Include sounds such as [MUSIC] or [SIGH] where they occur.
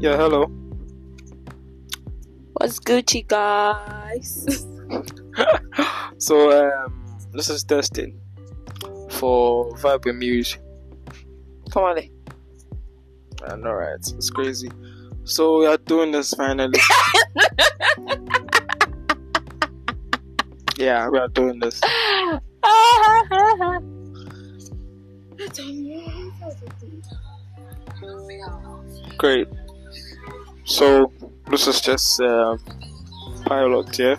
Yeah, hello. What's Gucci, guys? [LAUGHS] so um, this is testing for Vibe with Muse. Come on, then. I know, right? It's crazy. So we are doing this finally. [LAUGHS] yeah, we are doing this. [LAUGHS] Great. So this is just um, pilot, yeah.